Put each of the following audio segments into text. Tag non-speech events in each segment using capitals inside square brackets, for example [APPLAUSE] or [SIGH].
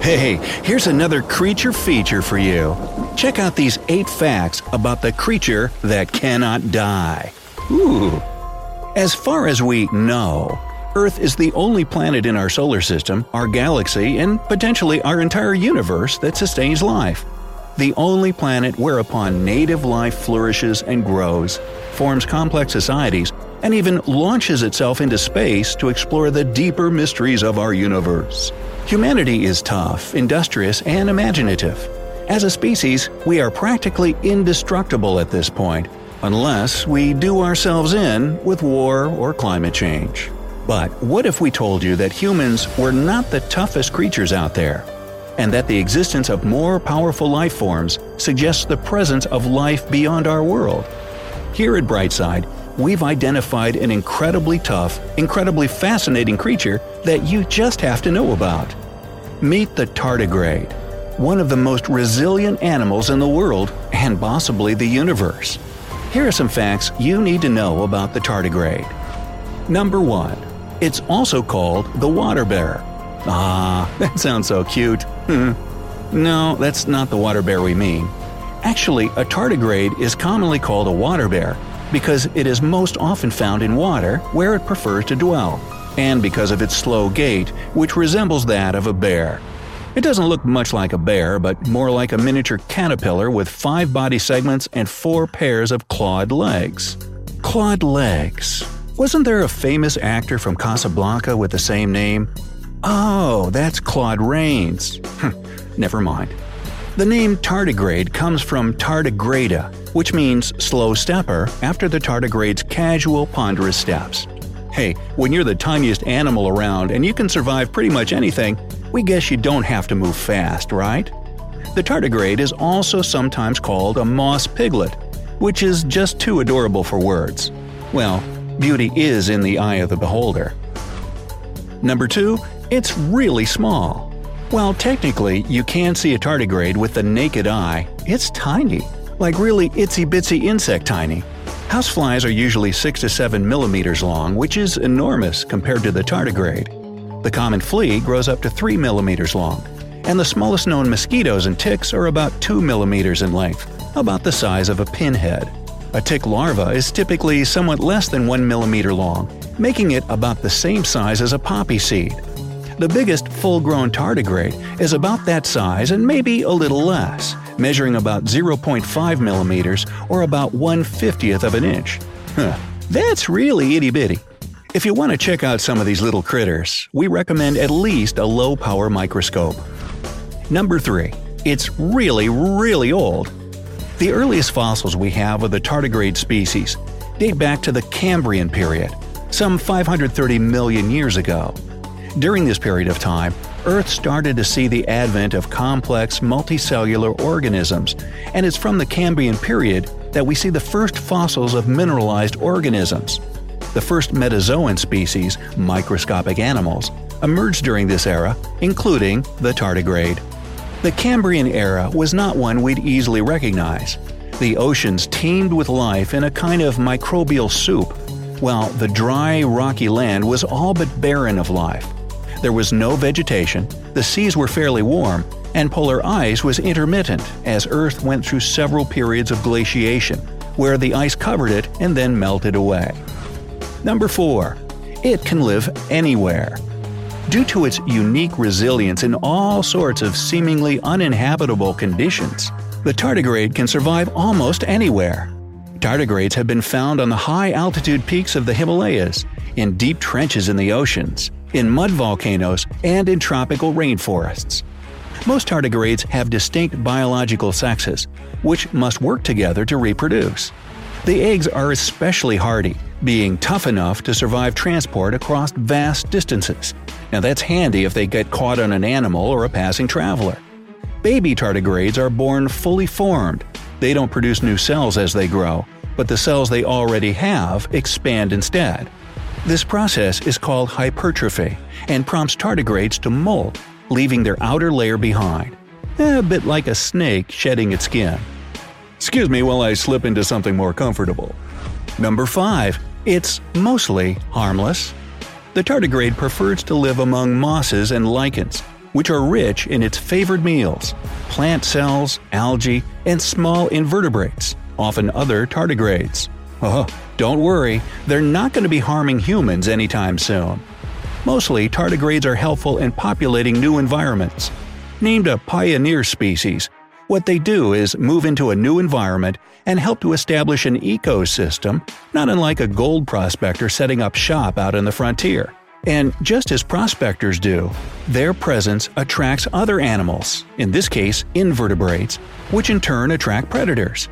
Hey, here's another creature feature for you. Check out these 8 facts about the creature that cannot die. Ooh. As far as we know, Earth is the only planet in our solar system, our galaxy, and potentially our entire universe that sustains life. The only planet whereupon native life flourishes and grows, forms complex societies, and even launches itself into space to explore the deeper mysteries of our universe. Humanity is tough, industrious, and imaginative. As a species, we are practically indestructible at this point, unless we do ourselves in with war or climate change. But what if we told you that humans were not the toughest creatures out there? And that the existence of more powerful life forms suggests the presence of life beyond our world? Here at Brightside, we've identified an incredibly tough, incredibly fascinating creature that you just have to know about. Meet the tardigrade, one of the most resilient animals in the world and possibly the universe. Here are some facts you need to know about the tardigrade. Number 1. It's also called the water bear. Ah, [LAUGHS] that sounds so cute. Hmm. no, that's not the water bear we mean. Actually, a tardigrade is commonly called a water bear because it is most often found in water where it prefers to dwell, and because of its slow gait, which resembles that of a bear. It doesn't look much like a bear, but more like a miniature caterpillar with five body segments and four pairs of clawed legs. Clawed legs. Wasn't there a famous actor from Casablanca with the same name? Oh, that's Claude Rains. [LAUGHS] Never mind. The name tardigrade comes from tardigrada, which means slow stepper after the tardigrade's casual, ponderous steps. Hey, when you're the tiniest animal around and you can survive pretty much anything, we guess you don't have to move fast, right? The tardigrade is also sometimes called a moss piglet, which is just too adorable for words. Well, beauty is in the eye of the beholder. Number 2. It's really small. While technically you can see a tardigrade with the naked eye, it's tiny, like really itsy bitsy insect tiny. Houseflies are usually 6 to 7 millimeters long, which is enormous compared to the tardigrade. The common flea grows up to 3 millimeters long, and the smallest known mosquitoes and ticks are about 2 millimeters in length, about the size of a pinhead. A tick larva is typically somewhat less than 1 millimeter long, making it about the same size as a poppy seed. The biggest full-grown tardigrade is about that size and maybe a little less, measuring about 0.5 millimeters or about 1 50th of an inch. Huh, that's really itty-bitty. If you want to check out some of these little critters, we recommend at least a low-power microscope. Number 3. It's really, really old the earliest fossils we have of the tardigrade species date back to the Cambrian period, some 530 million years ago. During this period of time, Earth started to see the advent of complex multicellular organisms, and it's from the Cambrian period that we see the first fossils of mineralized organisms. The first metazoan species, microscopic animals, emerged during this era, including the tardigrade. The Cambrian era was not one we'd easily recognize. The oceans teemed with life in a kind of microbial soup, while the dry, rocky land was all but barren of life. There was no vegetation, the seas were fairly warm, and polar ice was intermittent as Earth went through several periods of glaciation, where the ice covered it and then melted away. Number 4. It can live anywhere. Due to its unique resilience in all sorts of seemingly uninhabitable conditions, the tardigrade can survive almost anywhere. Tardigrades have been found on the high altitude peaks of the Himalayas, in deep trenches in the oceans, in mud volcanoes, and in tropical rainforests. Most tardigrades have distinct biological sexes, which must work together to reproduce. The eggs are especially hardy, being tough enough to survive transport across vast distances. Now that's handy if they get caught on an animal or a passing traveler. Baby tardigrades are born fully formed. They don't produce new cells as they grow, but the cells they already have expand instead. This process is called hypertrophy and prompts tardigrades to molt, leaving their outer layer behind. Eh, a bit like a snake shedding its skin. Excuse me while I slip into something more comfortable. Number 5. It's mostly harmless. The tardigrade prefers to live among mosses and lichens, which are rich in its favored meals plant cells, algae, and small invertebrates, often other tardigrades. Oh, don't worry, they're not going to be harming humans anytime soon. Mostly, tardigrades are helpful in populating new environments. Named a pioneer species, what they do is move into a new environment and help to establish an ecosystem, not unlike a gold prospector setting up shop out in the frontier. And just as prospectors do, their presence attracts other animals, in this case, invertebrates, which in turn attract predators.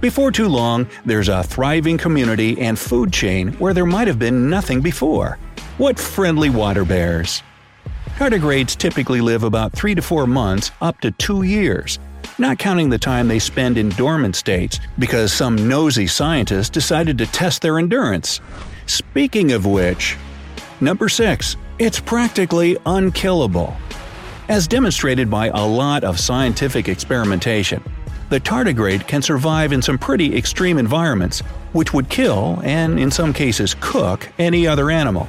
Before too long, there's a thriving community and food chain where there might have been nothing before. What friendly water bears! Tardigrades typically live about 3 to 4 months up to 2 years, not counting the time they spend in dormant states because some nosy scientist decided to test their endurance. Speaking of which, Number 6. It's practically unkillable. As demonstrated by a lot of scientific experimentation, the tardigrade can survive in some pretty extreme environments, which would kill, and in some cases cook, any other animal.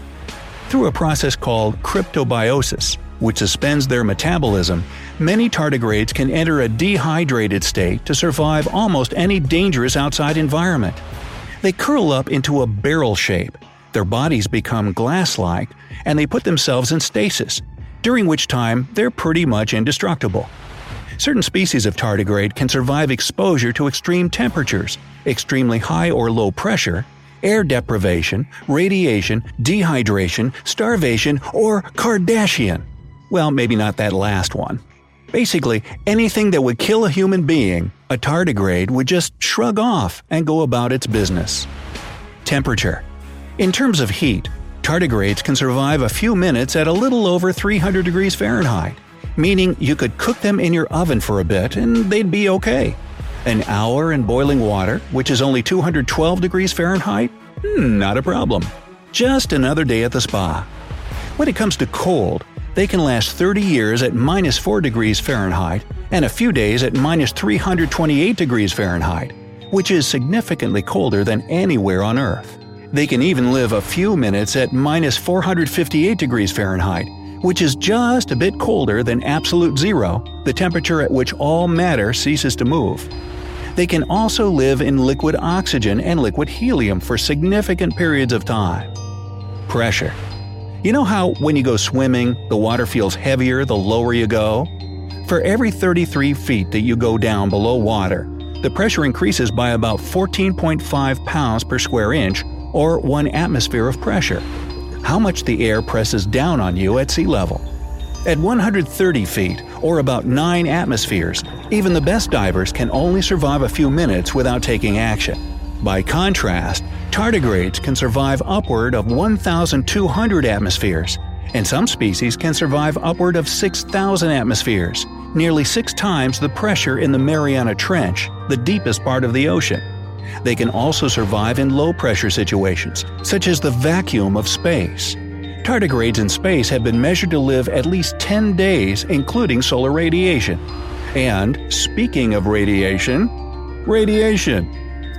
Through a process called cryptobiosis, which suspends their metabolism, many tardigrades can enter a dehydrated state to survive almost any dangerous outside environment. They curl up into a barrel shape, their bodies become glass like, and they put themselves in stasis, during which time they're pretty much indestructible. Certain species of tardigrade can survive exposure to extreme temperatures, extremely high or low pressure, air deprivation, radiation, dehydration, starvation, or Kardashian. Well, maybe not that last one. Basically, anything that would kill a human being, a tardigrade would just shrug off and go about its business. Temperature in terms of heat, tardigrades can survive a few minutes at a little over 300 degrees Fahrenheit, meaning you could cook them in your oven for a bit and they'd be okay. An hour in boiling water, which is only 212 degrees Fahrenheit? Hmm, not a problem. Just another day at the spa. When it comes to cold, they can last 30 years at minus 4 degrees Fahrenheit and a few days at minus 328 degrees Fahrenheit, which is significantly colder than anywhere on Earth. They can even live a few minutes at minus 458 degrees Fahrenheit, which is just a bit colder than absolute zero, the temperature at which all matter ceases to move. They can also live in liquid oxygen and liquid helium for significant periods of time. Pressure. You know how when you go swimming, the water feels heavier the lower you go? For every 33 feet that you go down below water, the pressure increases by about 14.5 pounds per square inch or one atmosphere of pressure. How much the air presses down on you at sea level. At 130 feet, or about 9 atmospheres, even the best divers can only survive a few minutes without taking action. By contrast, tardigrades can survive upward of 1,200 atmospheres, and some species can survive upward of 6,000 atmospheres, nearly six times the pressure in the Mariana Trench, the deepest part of the ocean. They can also survive in low pressure situations, such as the vacuum of space. Tardigrades in space have been measured to live at least 10 days, including solar radiation. And, speaking of radiation, radiation.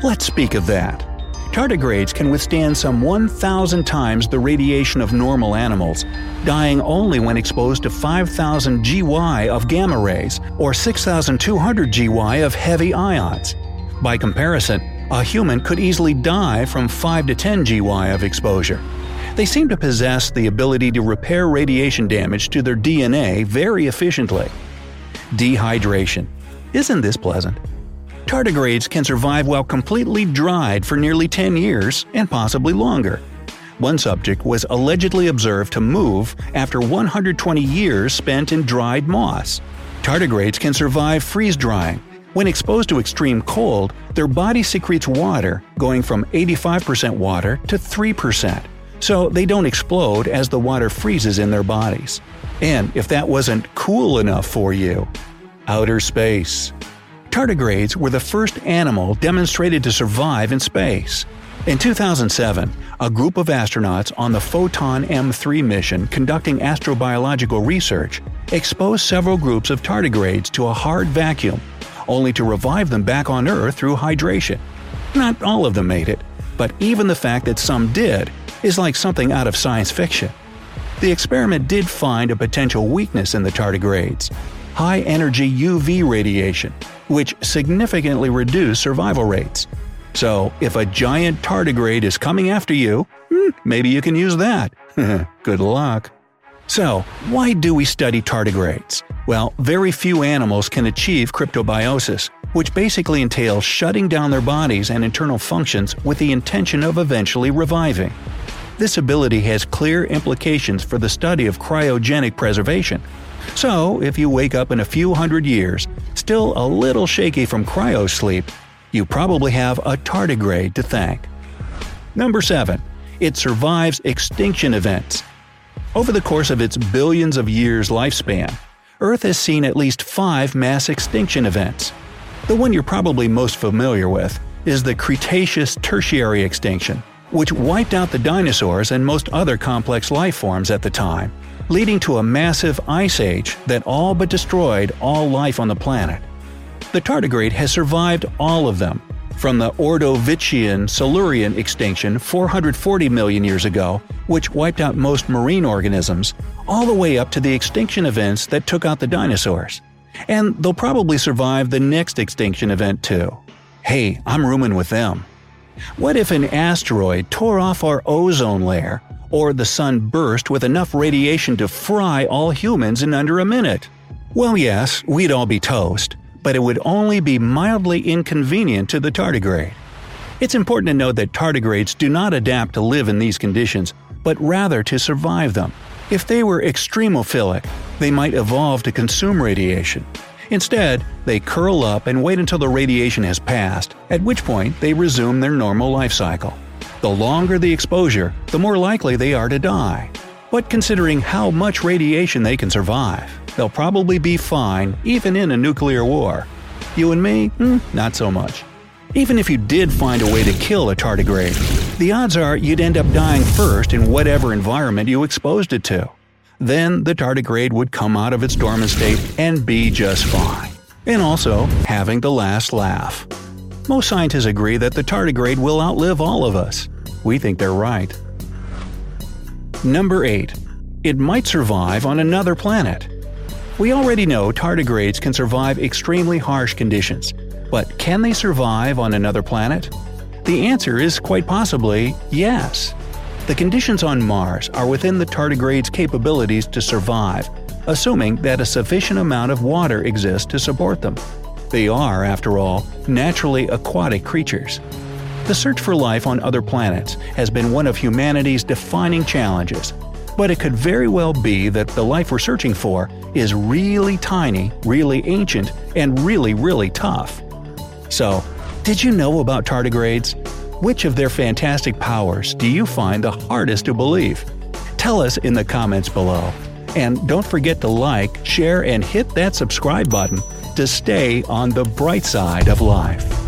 Let's speak of that. Tardigrades can withstand some 1,000 times the radiation of normal animals, dying only when exposed to 5,000 GY of gamma rays or 6,200 GY of heavy ions. By comparison, a human could easily die from 5 to 10 GY of exposure. They seem to possess the ability to repair radiation damage to their DNA very efficiently. Dehydration. Isn't this pleasant? Tardigrades can survive while completely dried for nearly 10 years and possibly longer. One subject was allegedly observed to move after 120 years spent in dried moss. Tardigrades can survive freeze drying, when exposed to extreme cold, their body secretes water, going from 85% water to 3%, so they don't explode as the water freezes in their bodies. And if that wasn't cool enough for you, outer space. Tardigrades were the first animal demonstrated to survive in space. In 2007, a group of astronauts on the Photon M3 mission conducting astrobiological research exposed several groups of tardigrades to a hard vacuum only to revive them back on Earth through hydration. Not all of them made it, but even the fact that some did is like something out of science fiction. The experiment did find a potential weakness in the tardigrades high energy UV radiation, which significantly reduced survival rates. So, if a giant tardigrade is coming after you, hmm, maybe you can use that. [LAUGHS] Good luck. So, why do we study tardigrades? Well, very few animals can achieve cryptobiosis, which basically entails shutting down their bodies and internal functions with the intention of eventually reviving. This ability has clear implications for the study of cryogenic preservation. So, if you wake up in a few hundred years, still a little shaky from cryo sleep, you probably have a tardigrade to thank. Number 7. It survives extinction events. Over the course of its billions of years lifespan, Earth has seen at least five mass extinction events. The one you're probably most familiar with is the Cretaceous Tertiary extinction, which wiped out the dinosaurs and most other complex life forms at the time, leading to a massive ice age that all but destroyed all life on the planet. The tardigrade has survived all of them, from the Ordovician Silurian extinction 440 million years ago, which wiped out most marine organisms, all the way up to the extinction events that took out the dinosaurs. And they'll probably survive the next extinction event too. Hey, I'm rooming with them. What if an asteroid tore off our ozone layer, or the sun burst with enough radiation to fry all humans in under a minute? Well, yes, we'd all be toast, but it would only be mildly inconvenient to the tardigrade. It's important to note that tardigrades do not adapt to live in these conditions, but rather to survive them. If they were extremophilic, they might evolve to consume radiation. Instead, they curl up and wait until the radiation has passed, at which point they resume their normal life cycle. The longer the exposure, the more likely they are to die. But considering how much radiation they can survive, they'll probably be fine even in a nuclear war. You and me? Hmm, not so much. Even if you did find a way to kill a tardigrade, the odds are you'd end up dying first in whatever environment you exposed it to. Then the tardigrade would come out of its dormant state and be just fine. And also having the last laugh. Most scientists agree that the tardigrade will outlive all of us. We think they're right. Number 8. It might survive on another planet. We already know tardigrades can survive extremely harsh conditions, but can they survive on another planet? The answer is quite possibly yes. The conditions on Mars are within the tardigrade's capabilities to survive, assuming that a sufficient amount of water exists to support them. They are, after all, naturally aquatic creatures. The search for life on other planets has been one of humanity's defining challenges, but it could very well be that the life we're searching for is really tiny, really ancient, and really, really tough. So, did you know about tardigrades? Which of their fantastic powers do you find the hardest to believe? Tell us in the comments below. And don't forget to like, share, and hit that subscribe button to stay on the bright side of life.